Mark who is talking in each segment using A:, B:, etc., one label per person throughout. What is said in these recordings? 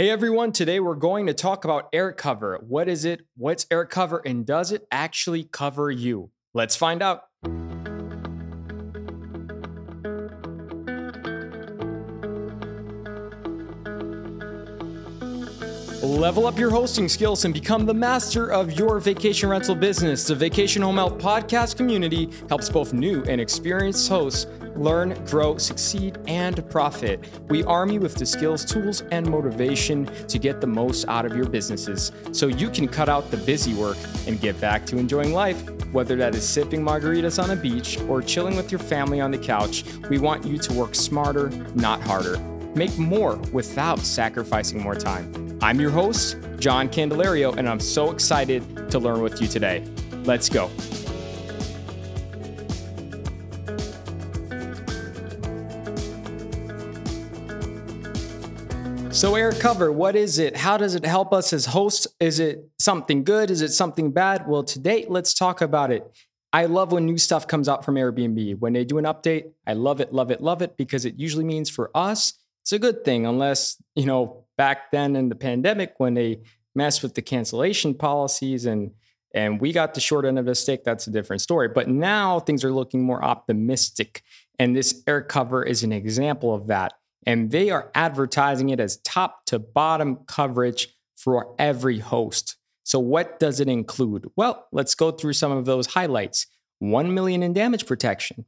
A: Hey everyone, today we're going to talk about air cover. What is it? What's air cover? And does it actually cover you? Let's find out. Level up your hosting skills and become the master of your vacation rental business. The Vacation Home Help podcast community helps both new and experienced hosts learn, grow, succeed, and profit. We arm you with the skills, tools, and motivation to get the most out of your businesses so you can cut out the busy work and get back to enjoying life. Whether that is sipping margaritas on a beach or chilling with your family on the couch, we want you to work smarter, not harder. Make more without sacrificing more time. I'm your host, John Candelario, and I'm so excited to learn with you today. Let's go. So, air cover, what is it? How does it help us as hosts? Is it something good? Is it something bad? Well, today, let's talk about it. I love when new stuff comes out from Airbnb. When they do an update, I love it, love it, love it because it usually means for us, it's a good thing, unless, you know, back then in the pandemic when they messed with the cancellation policies and and we got the short end of the stick, that's a different story. But now things are looking more optimistic. And this air cover is an example of that and they are advertising it as top to bottom coverage for every host. So, what does it include? Well, let's go through some of those highlights 1 million in damage protection,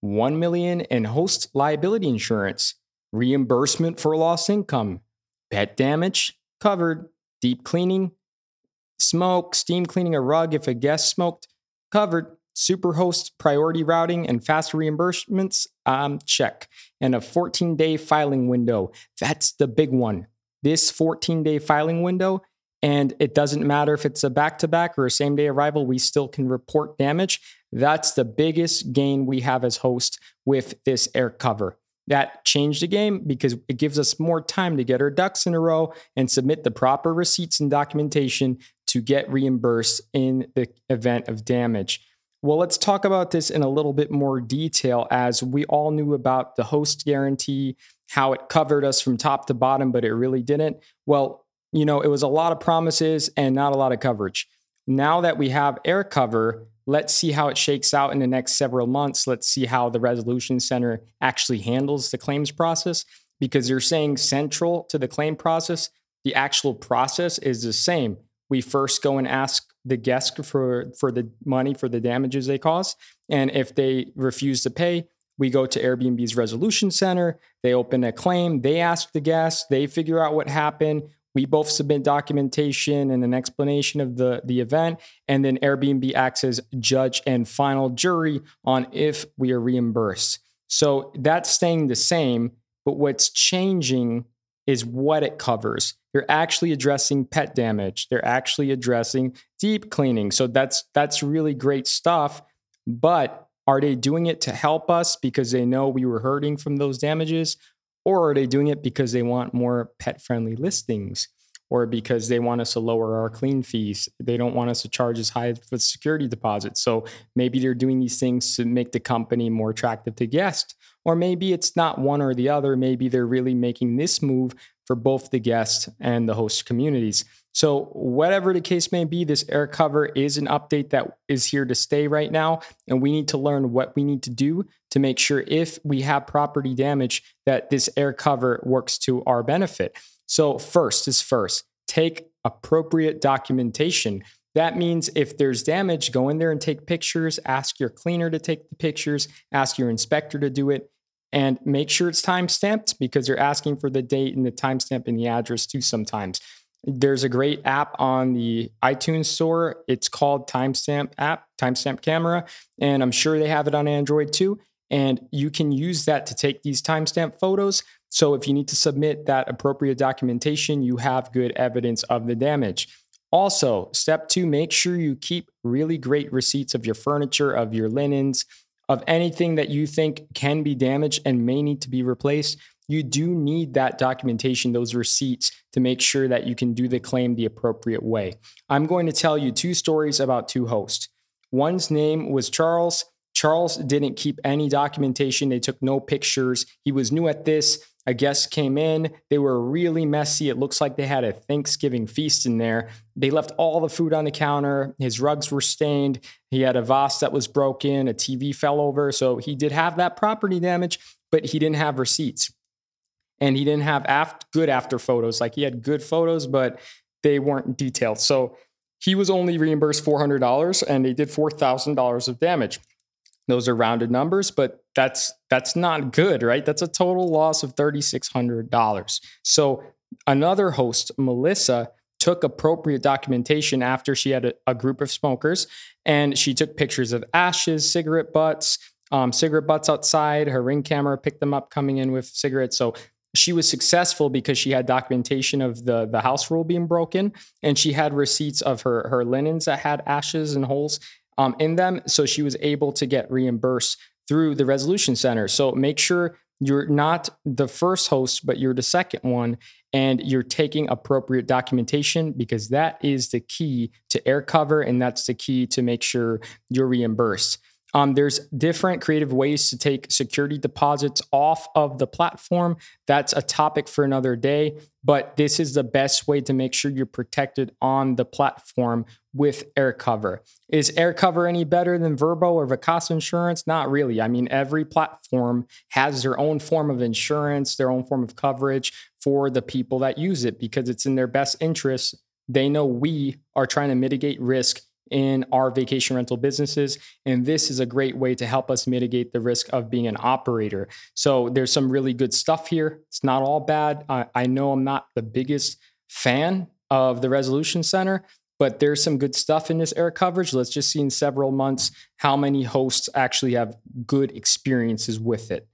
A: 1 million in host liability insurance, reimbursement for lost income, pet damage covered, deep cleaning, smoke, steam cleaning a rug if a guest smoked, covered, Superhost priority routing and fast reimbursements, um, check. And a 14 day filing window. That's the big one. This 14 day filing window, and it doesn't matter if it's a back to back or a same day arrival, we still can report damage. That's the biggest gain we have as host with this air cover. That changed the game because it gives us more time to get our ducks in a row and submit the proper receipts and documentation to get reimbursed in the event of damage. Well, let's talk about this in a little bit more detail as we all knew about the host guarantee, how it covered us from top to bottom, but it really didn't. Well, you know, it was a lot of promises and not a lot of coverage. Now that we have air cover, let's see how it shakes out in the next several months. Let's see how the resolution center actually handles the claims process because you're saying central to the claim process, the actual process is the same we first go and ask the guest for for the money for the damages they cause. And if they refuse to pay we go to airbnb's resolution center. They open a claim. They ask the guest. They figure out what happened. We both submit documentation and an explanation of the, the event. And then airbnb acts as judge and final jury on if we are reimbursed. So that's staying the same but what's changing is what it covers they're actually addressing pet damage. They're actually addressing deep cleaning. So that's that's really great stuff. But are they doing it to help us because they know we were hurting from those damages? Or are they doing it because they want more pet friendly listings? Or because they want us to lower our clean fees? They don't want us to charge as high for security deposits. So maybe they're doing these things to make the company more attractive to guests. Or maybe it's not one or the other. Maybe they're really making this move for both the guests and the host communities. So, whatever the case may be, this air cover is an update that is here to stay right now. And we need to learn what we need to do to make sure if we have property damage, that this air cover works to our benefit. So, first is first, take appropriate documentation. That means if there's damage, go in there and take pictures, ask your cleaner to take the pictures, ask your inspector to do it and make sure it's time stamped because you're asking for the date and the timestamp and the address too sometimes. There's a great app on the iTunes store. It's called Timestamp app, Timestamp Camera, and I'm sure they have it on Android too. And you can use that to take these timestamp photos. So if you need to submit that appropriate documentation, you have good evidence of the damage. Also, step two, make sure you keep really great receipts of your furniture, of your linens, of anything that you think can be damaged and may need to be replaced, you do need that documentation, those receipts to make sure that you can do the claim the appropriate way. I'm going to tell you two stories about two hosts. One's name was Charles. Charles didn't keep any documentation, they took no pictures. He was new at this. A guest came in. They were really messy. It looks like they had a Thanksgiving feast in there. They left all the food on the counter. His rugs were stained. He had a vase that was broken. A TV fell over. So he did have that property damage, but he didn't have receipts. And he didn't have aft- good after photos. Like he had good photos, but they weren't detailed. So he was only reimbursed $400 and they did $4,000 of damage. Those are rounded numbers, but that's that's not good, right? That's a total loss of $3600. So another host, Melissa, took appropriate documentation after she had a, a group of smokers and she took pictures of ashes, cigarette butts, um, cigarette butts outside. Her ring camera picked them up coming in with cigarettes. So she was successful because she had documentation of the the house rule being broken and she had receipts of her her linens that had ashes and holes um, in them so she was able to get reimbursed through the resolution center. So make sure you're not the first host but you're the second one and you're taking appropriate documentation because that is the key to air cover and that's the key to make sure you're reimbursed um, there's different creative ways to take security deposits off of the platform. That's a topic for another day, but this is the best way to make sure you're protected on the platform with AirCover. Is AirCover any better than Vrbo or Vacasa Insurance? Not really. I mean, every platform has their own form of insurance, their own form of coverage for the people that use it because it's in their best interest. They know we are trying to mitigate risk in our vacation rental businesses. And this is a great way to help us mitigate the risk of being an operator. So there's some really good stuff here. It's not all bad. I, I know I'm not the biggest fan of the Resolution Center, but there's some good stuff in this air coverage. Let's just see in several months how many hosts actually have good experiences with it.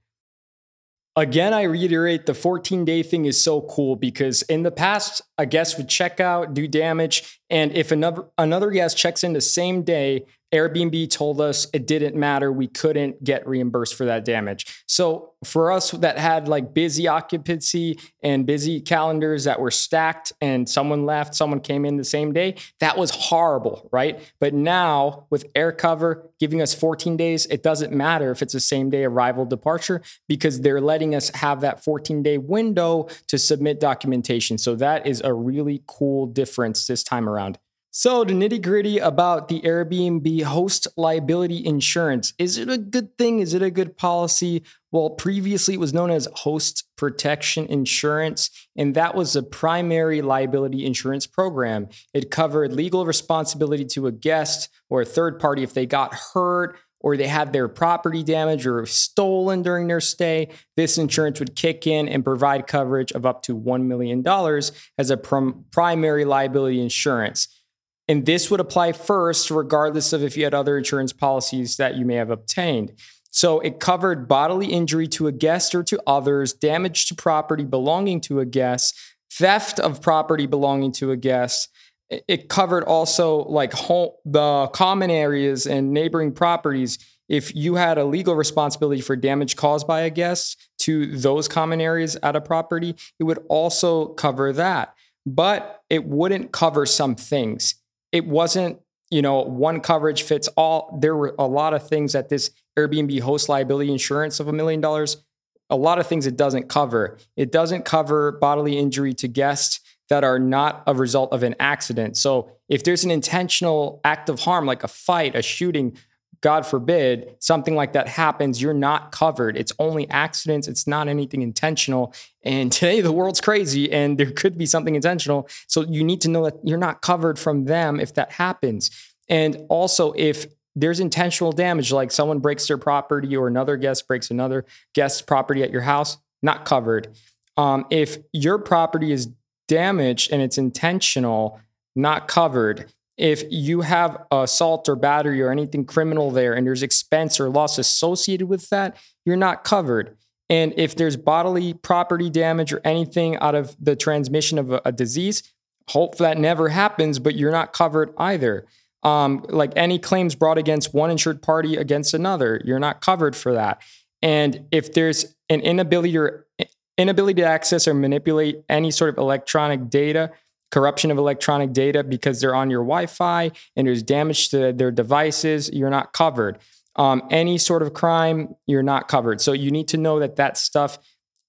A: Again, I reiterate the 14 day thing is so cool because in the past, a guest would check out, do damage, and if another another guest checks in the same day, Airbnb told us it didn't matter. We couldn't get reimbursed for that damage. So for us that had like busy occupancy and busy calendars that were stacked and someone left, someone came in the same day, that was horrible, right? But now with air cover giving us 14 days, it doesn't matter if it's the same day arrival departure because they're letting us have that 14 day window to submit documentation. So that is a really cool difference this time around. So, the nitty gritty about the Airbnb host liability insurance. Is it a good thing? Is it a good policy? Well, previously it was known as host protection insurance, and that was a primary liability insurance program. It covered legal responsibility to a guest or a third party if they got hurt or they had their property damaged or stolen during their stay, this insurance would kick in and provide coverage of up to $1 million as a prim- primary liability insurance. And this would apply first, regardless of if you had other insurance policies that you may have obtained. So it covered bodily injury to a guest or to others, damage to property belonging to a guest, theft of property belonging to a guest. It covered also like home, the common areas and neighboring properties. If you had a legal responsibility for damage caused by a guest to those common areas at a property, it would also cover that. But it wouldn't cover some things it wasn't, you know, one coverage fits all. There were a lot of things that this Airbnb host liability insurance of a million dollars, a lot of things it doesn't cover. It doesn't cover bodily injury to guests that are not a result of an accident. So if there's an intentional act of harm, like a fight, a shooting, God forbid, something like that happens, you're not covered. It's only accidents, it's not anything intentional. And today the world's crazy and there could be something intentional. So you need to know that you're not covered from them if that happens. And also, if there's intentional damage, like someone breaks their property or another guest breaks another guest's property at your house, not covered. Um, if your property is damaged and it's intentional, not covered if you have assault or battery or anything criminal there and there's expense or loss associated with that, you're not covered. And if there's bodily property damage or anything out of the transmission of a, a disease, hope that never happens, but you're not covered either. Um, like any claims brought against one insured party against another, you're not covered for that. And if there's an inability or inability to access or manipulate any sort of electronic data corruption of electronic data because they're on your Wi Fi and there's damage to their devices, you're not covered. Um, any sort of crime, you're not covered. So you need to know that that stuff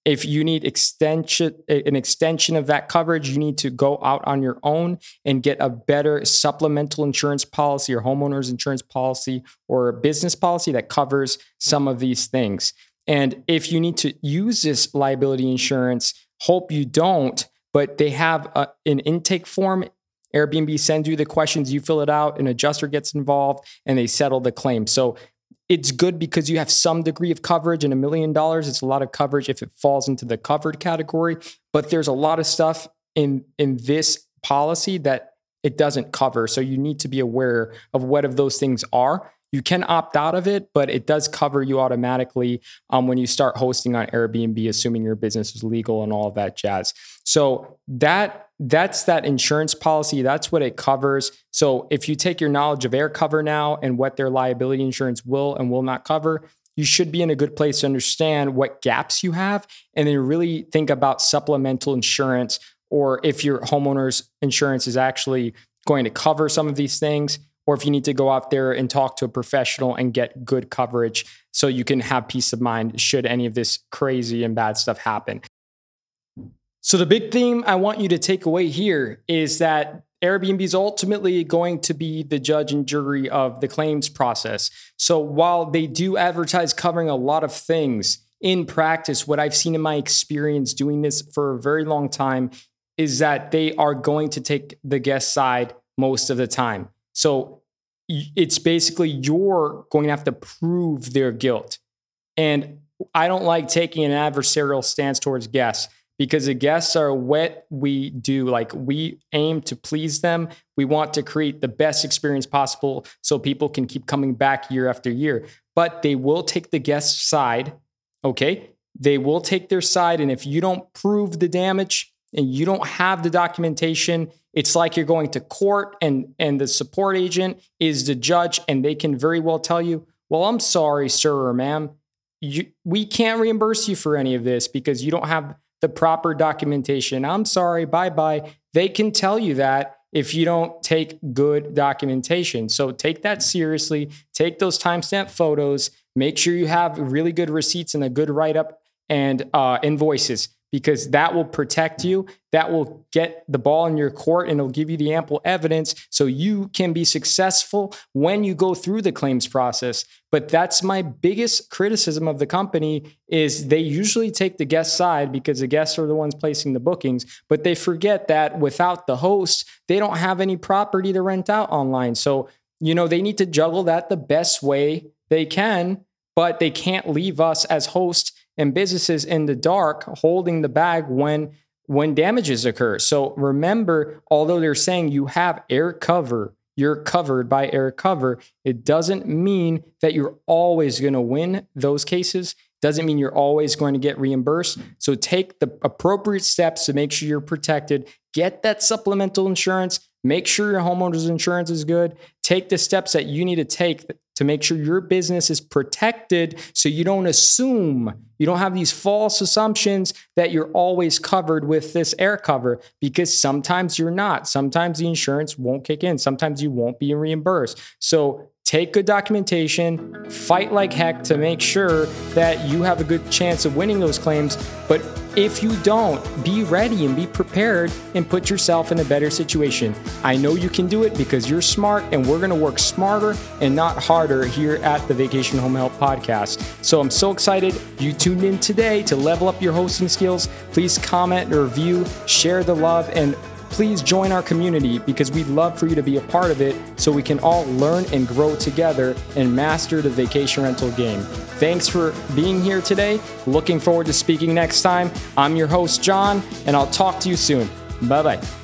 A: If you need extension, an extension of that coverage, you need to go out on your own and get a better supplemental insurance policy or homeowners insurance policy or business policy that covers some of these things. And if you need to use this liability insurance, hope you don't, but they have a, an intake form. Airbnb sends you the questions, you fill it out, an adjuster gets involved, and they settle the claim. So it's good because you have some degree of coverage and a million dollars it's a lot of coverage if it falls into the covered category but there's a lot of stuff in in this policy that it doesn't cover so you need to be aware of what of those things are you can opt out of it but it does cover you automatically um, when you start hosting on airbnb assuming your business is legal and all of that jazz so that that's that insurance policy. That's what it covers. So if you take your knowledge of AirCover now and what their liability insurance will and will not cover, you should be in a good place to understand what gaps you have and then really think about supplemental insurance or if your homeowner's insurance is actually going to cover some of these things or if you need to go out there and talk to a professional and get good coverage so you can have peace of mind should any of this crazy and bad stuff happen. So, the big theme I want you to take away here is that Airbnb is ultimately going to be the judge and jury of the claims process. So, while they do advertise covering a lot of things, in practice, what I've seen in my experience doing this for a very long time is that they are going to take the guest side most of the time. So, it's basically you're going to have to prove their guilt. And I don't like taking an adversarial stance towards guests because the guests are what we do. Like we aim to please them. We want to create the best experience possible so people can keep coming back year after year. But they will take the guest side. Okay. They will take their side. And if you don't prove the damage and you don't have the documentation, it's like you're going to court and, and the support agent is the judge and they can very well tell you, well, I'm sorry, sir or ma'am. You, we can't reimburse you for any of this because you don't have the proper documentation. I'm sorry, bye bye. They can tell you that if you don't take good documentation. So take that seriously. Take those timestamp photos. Make sure you have really good receipts and a good write up and uh, invoices because that will protect you. That will get the ball in your court and it'll give you the ample evidence so you can be successful when you go through the claims process. But that's my biggest criticism of the company is they usually take the guest side because the guests are the ones placing the bookings, but they forget that without the host, they don't have any property to rent out online. So, you know, they need to juggle that the best way they can, but they can't leave us as hosts and businesses in the dark holding the bag when when damages occur. So remember, although they're saying you have air cover, you're covered by air cover, it doesn't mean that you're always going to win those cases. Doesn't mean you're always going to get reimbursed. So take the appropriate steps to make sure you're protected. Get that supplemental insurance. Make sure your homeowner's insurance is good. Take the steps that you need to take to make sure your business is protected so you don't assume, you don't have these false assumptions that you're always covered with this air cover because sometimes you're not. Sometimes the insurance won't kick in. Sometimes you won't be reimbursed. So take good documentation, fight like heck to make sure that you have a good chance of winning those claims. But if you don't, be ready and be prepared and put yourself in a better situation. I know you can do it because you're smart and we're to work smarter and not harder here at the Vacation Home Help podcast. So I'm so excited you tuned in today to level up your hosting skills. Please comment, review, share the love, and please join our community because we'd love for you to be a part of it so we can all learn and grow together and master the vacation rental game. Thanks for being here today. Looking forward to speaking next time. I'm your host, John, and I'll talk to you soon. Bye bye.